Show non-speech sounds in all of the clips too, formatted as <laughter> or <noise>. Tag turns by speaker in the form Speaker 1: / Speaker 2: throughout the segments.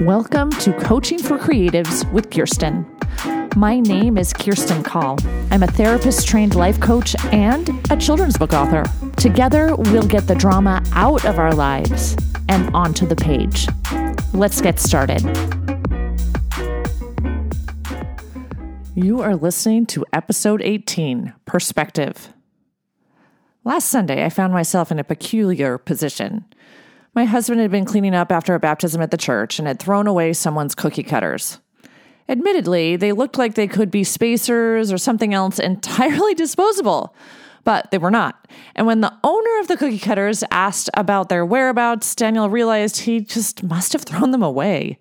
Speaker 1: Welcome to Coaching for Creatives with Kirsti. My name is Kirsti Call. I'm a therapist trained life coach and a children's book author. Together, we'll get the drama out of our lives and onto the page. Let's get started. You are listening to episode 18 Perspective. Last Sunday, I found myself in a peculiar position. My husband had been cleaning up after a baptism at the church and had thrown away someone's cookie cutters. Admittedly, they looked like they could be spacers or something else entirely <laughs> disposable, but they were not. And when the owner of the cookie cutters asked about their whereabouts, Daniel realized he just must have thrown them away.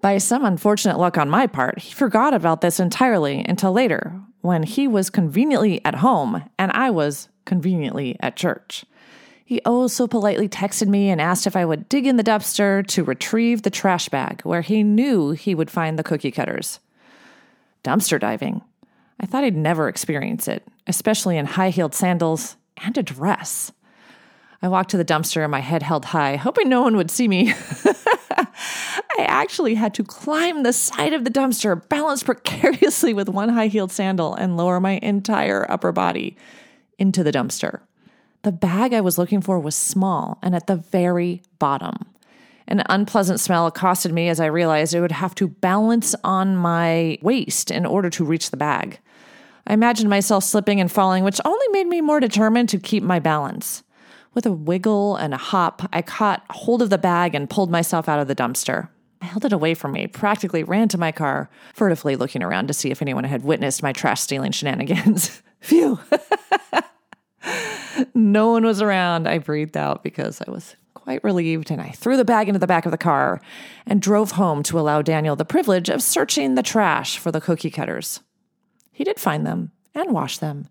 Speaker 1: By some unfortunate luck on my part, he forgot about this entirely until later, when he was conveniently at home and I was conveniently at church. He also politely texted me and asked if I would dig in the dumpster to retrieve the trash bag where he knew he would find the cookie cutters. Dumpster diving. I thought I'd never experience it, especially in high heeled sandals and a dress. I walked to the dumpster, my head held high, hoping no one would see me. <laughs> I actually had to climb the side of the dumpster, balance precariously with one high heeled sandal, and lower my entire upper body into the dumpster. The bag I was looking for was small and at the very bottom. An unpleasant smell accosted me as I realized I would have to balance on my waist in order to reach the bag. I imagined myself slipping and falling, which only made me more determined to keep my balance. With a wiggle and a hop, I caught hold of the bag and pulled myself out of the dumpster. I held it away from me, practically ran to my car, furtively looking around to see if anyone had witnessed my trash stealing shenanigans. <laughs> Phew. <laughs> no one was around. I breathed out because I was quite relieved and I threw the bag into the back of the car and drove home to allow Daniel the privilege of searching the trash for the cookie cutters. He did find them and wash them,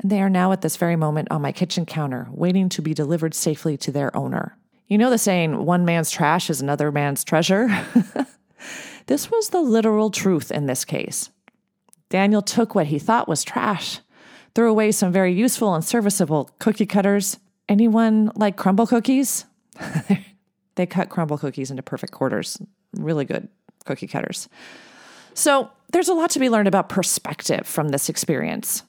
Speaker 1: and they are now at this very moment on my kitchen counter, waiting to be delivered safely to their owner. You know the saying, one man's trash is another man's treasure? <laughs> this was the literal truth in this case. Daniel took what he thought was trash threw away some very useful and serviceable cookie cutters. Anyone like Crumbl cookies? <laughs> they cut Crumbl cookies into perfect quarters. Really good cookie cutters. So there's a lot to be learned about perspective from this experience.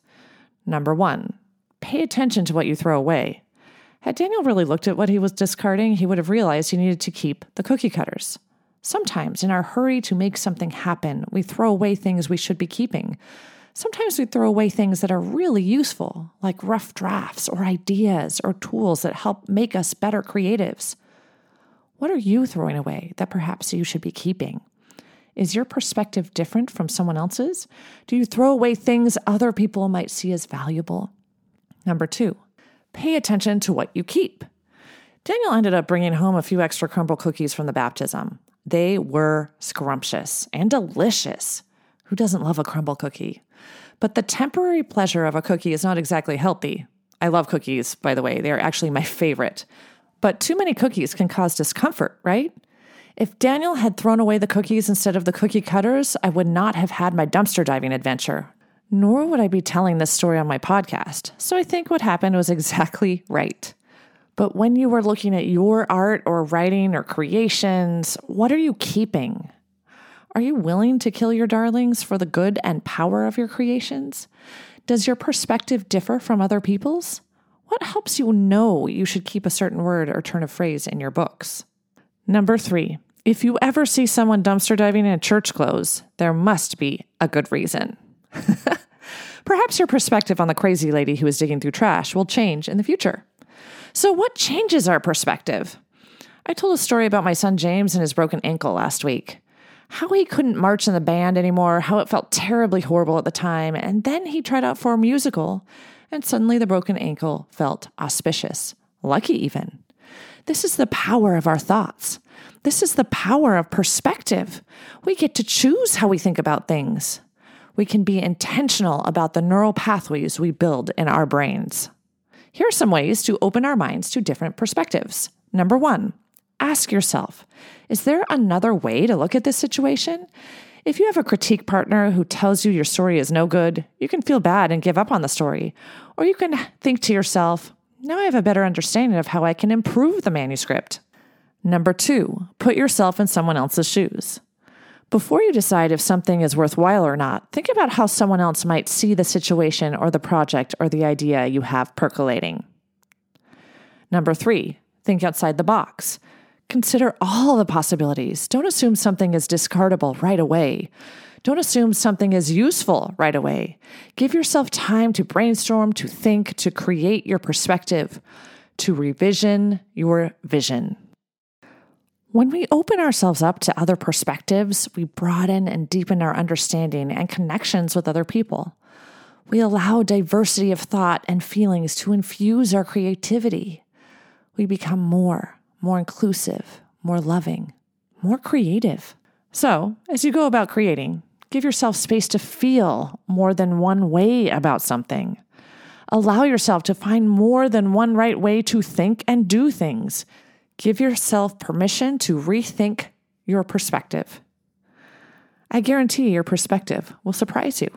Speaker 1: Number one, pay attention to what you throw away. Had Daniel really looked at what he was discarding, he would have realized he needed to keep the cookie cutters. Sometimes, in our hurry to make something happen, we throw away things we should be keeping. Sometimes we throw away things that are really useful, like rough drafts or ideas or tools that help make us better creatives. What are you throwing away that perhaps you should be keeping? Is your perspective different from someone else's? Do you throw away things other people might see as valuable? Number two, pay attention to what you keep. Daniel ended up bringing home a few extra Crumbl cookies from the baptism. They were scrumptious and delicious. Who doesn't love a Crumbl cookie? But the temporary pleasure of a cookie is not exactly healthy. I love cookies, by the way, they are actually my favorite. But too many cookies can cause discomfort, right? If Daniel had thrown away the cookies instead of the cookie cutters, I would not have had my dumpster diving adventure. Nor would I be telling this story on my podcast. So I think what happened was <laughs> exactly right. But when you are looking at your art or writing or creations, what are you keeping? Are you willing to kill your darlings for the good and power of your creations? Does your perspective differ from other people's? What helps you know you should keep a certain word or turn of phrase in your books? Number three, if you ever see someone dumpster diving in church clothes, there must be a good reason. <laughs> Perhaps your perspective on the crazy lady who is digging through trash will change in the future. So, what changes our perspective? I told a story about my son James and his broken ankle last week how he couldn't march in the band anymore, how it felt terribly horrible at the time, and then he tried out for a musical, and suddenly the broken ankle felt auspicious, lucky even. This is the power of our thoughts. This is the power of perspective. We get to choose how we think about things. We can be intentional about the neural pathways we build in our brains. Here are some ways to open our minds to different perspectives. Number one, Ask yourself is there another way to look at this situation? If you have a critique partner who tells you your story is no good, you can feel bad and give up on the story. Or you can think to yourself, now I have a better understanding of how I can improve the manuscript. Number two, put yourself in someone else's shoes. Before you decide if something is worthwhile or not, think about how someone else might see the situation or the project or the idea you have percolating. Number three, think outside the box. Consider all the possibilities. Don't assume something is discardable right away. Don't assume something is useful right away. Give yourself time to brainstorm, to think, to create your perspective, to revision your vision. When we open ourselves up to other perspectives, we broaden and deepen our understanding and connections with other people. We allow diversity of thought and feelings to infuse our creativity. We become more, more inclusive, more loving, more creative. So, as you go about creating, give yourself space to feel more than one way about something. Allow yourself to find more than one right way to think and do things. Give yourself permission to rethink your perspective. I guarantee your perspective will surprise you.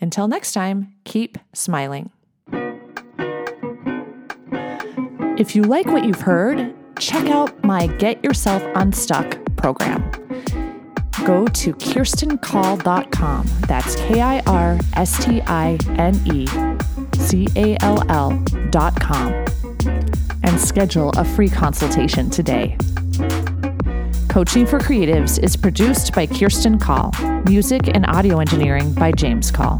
Speaker 1: Until next time, keep smiling. If you like what you've heard, check out my Get Yourself Unstuck program. Go to kirsticall.com. That's K I R S T I N E C A L L.com and schedule a free consultation today. Coaching for Creatives is produced by Kirsti Call, music and audio engineering by James Call.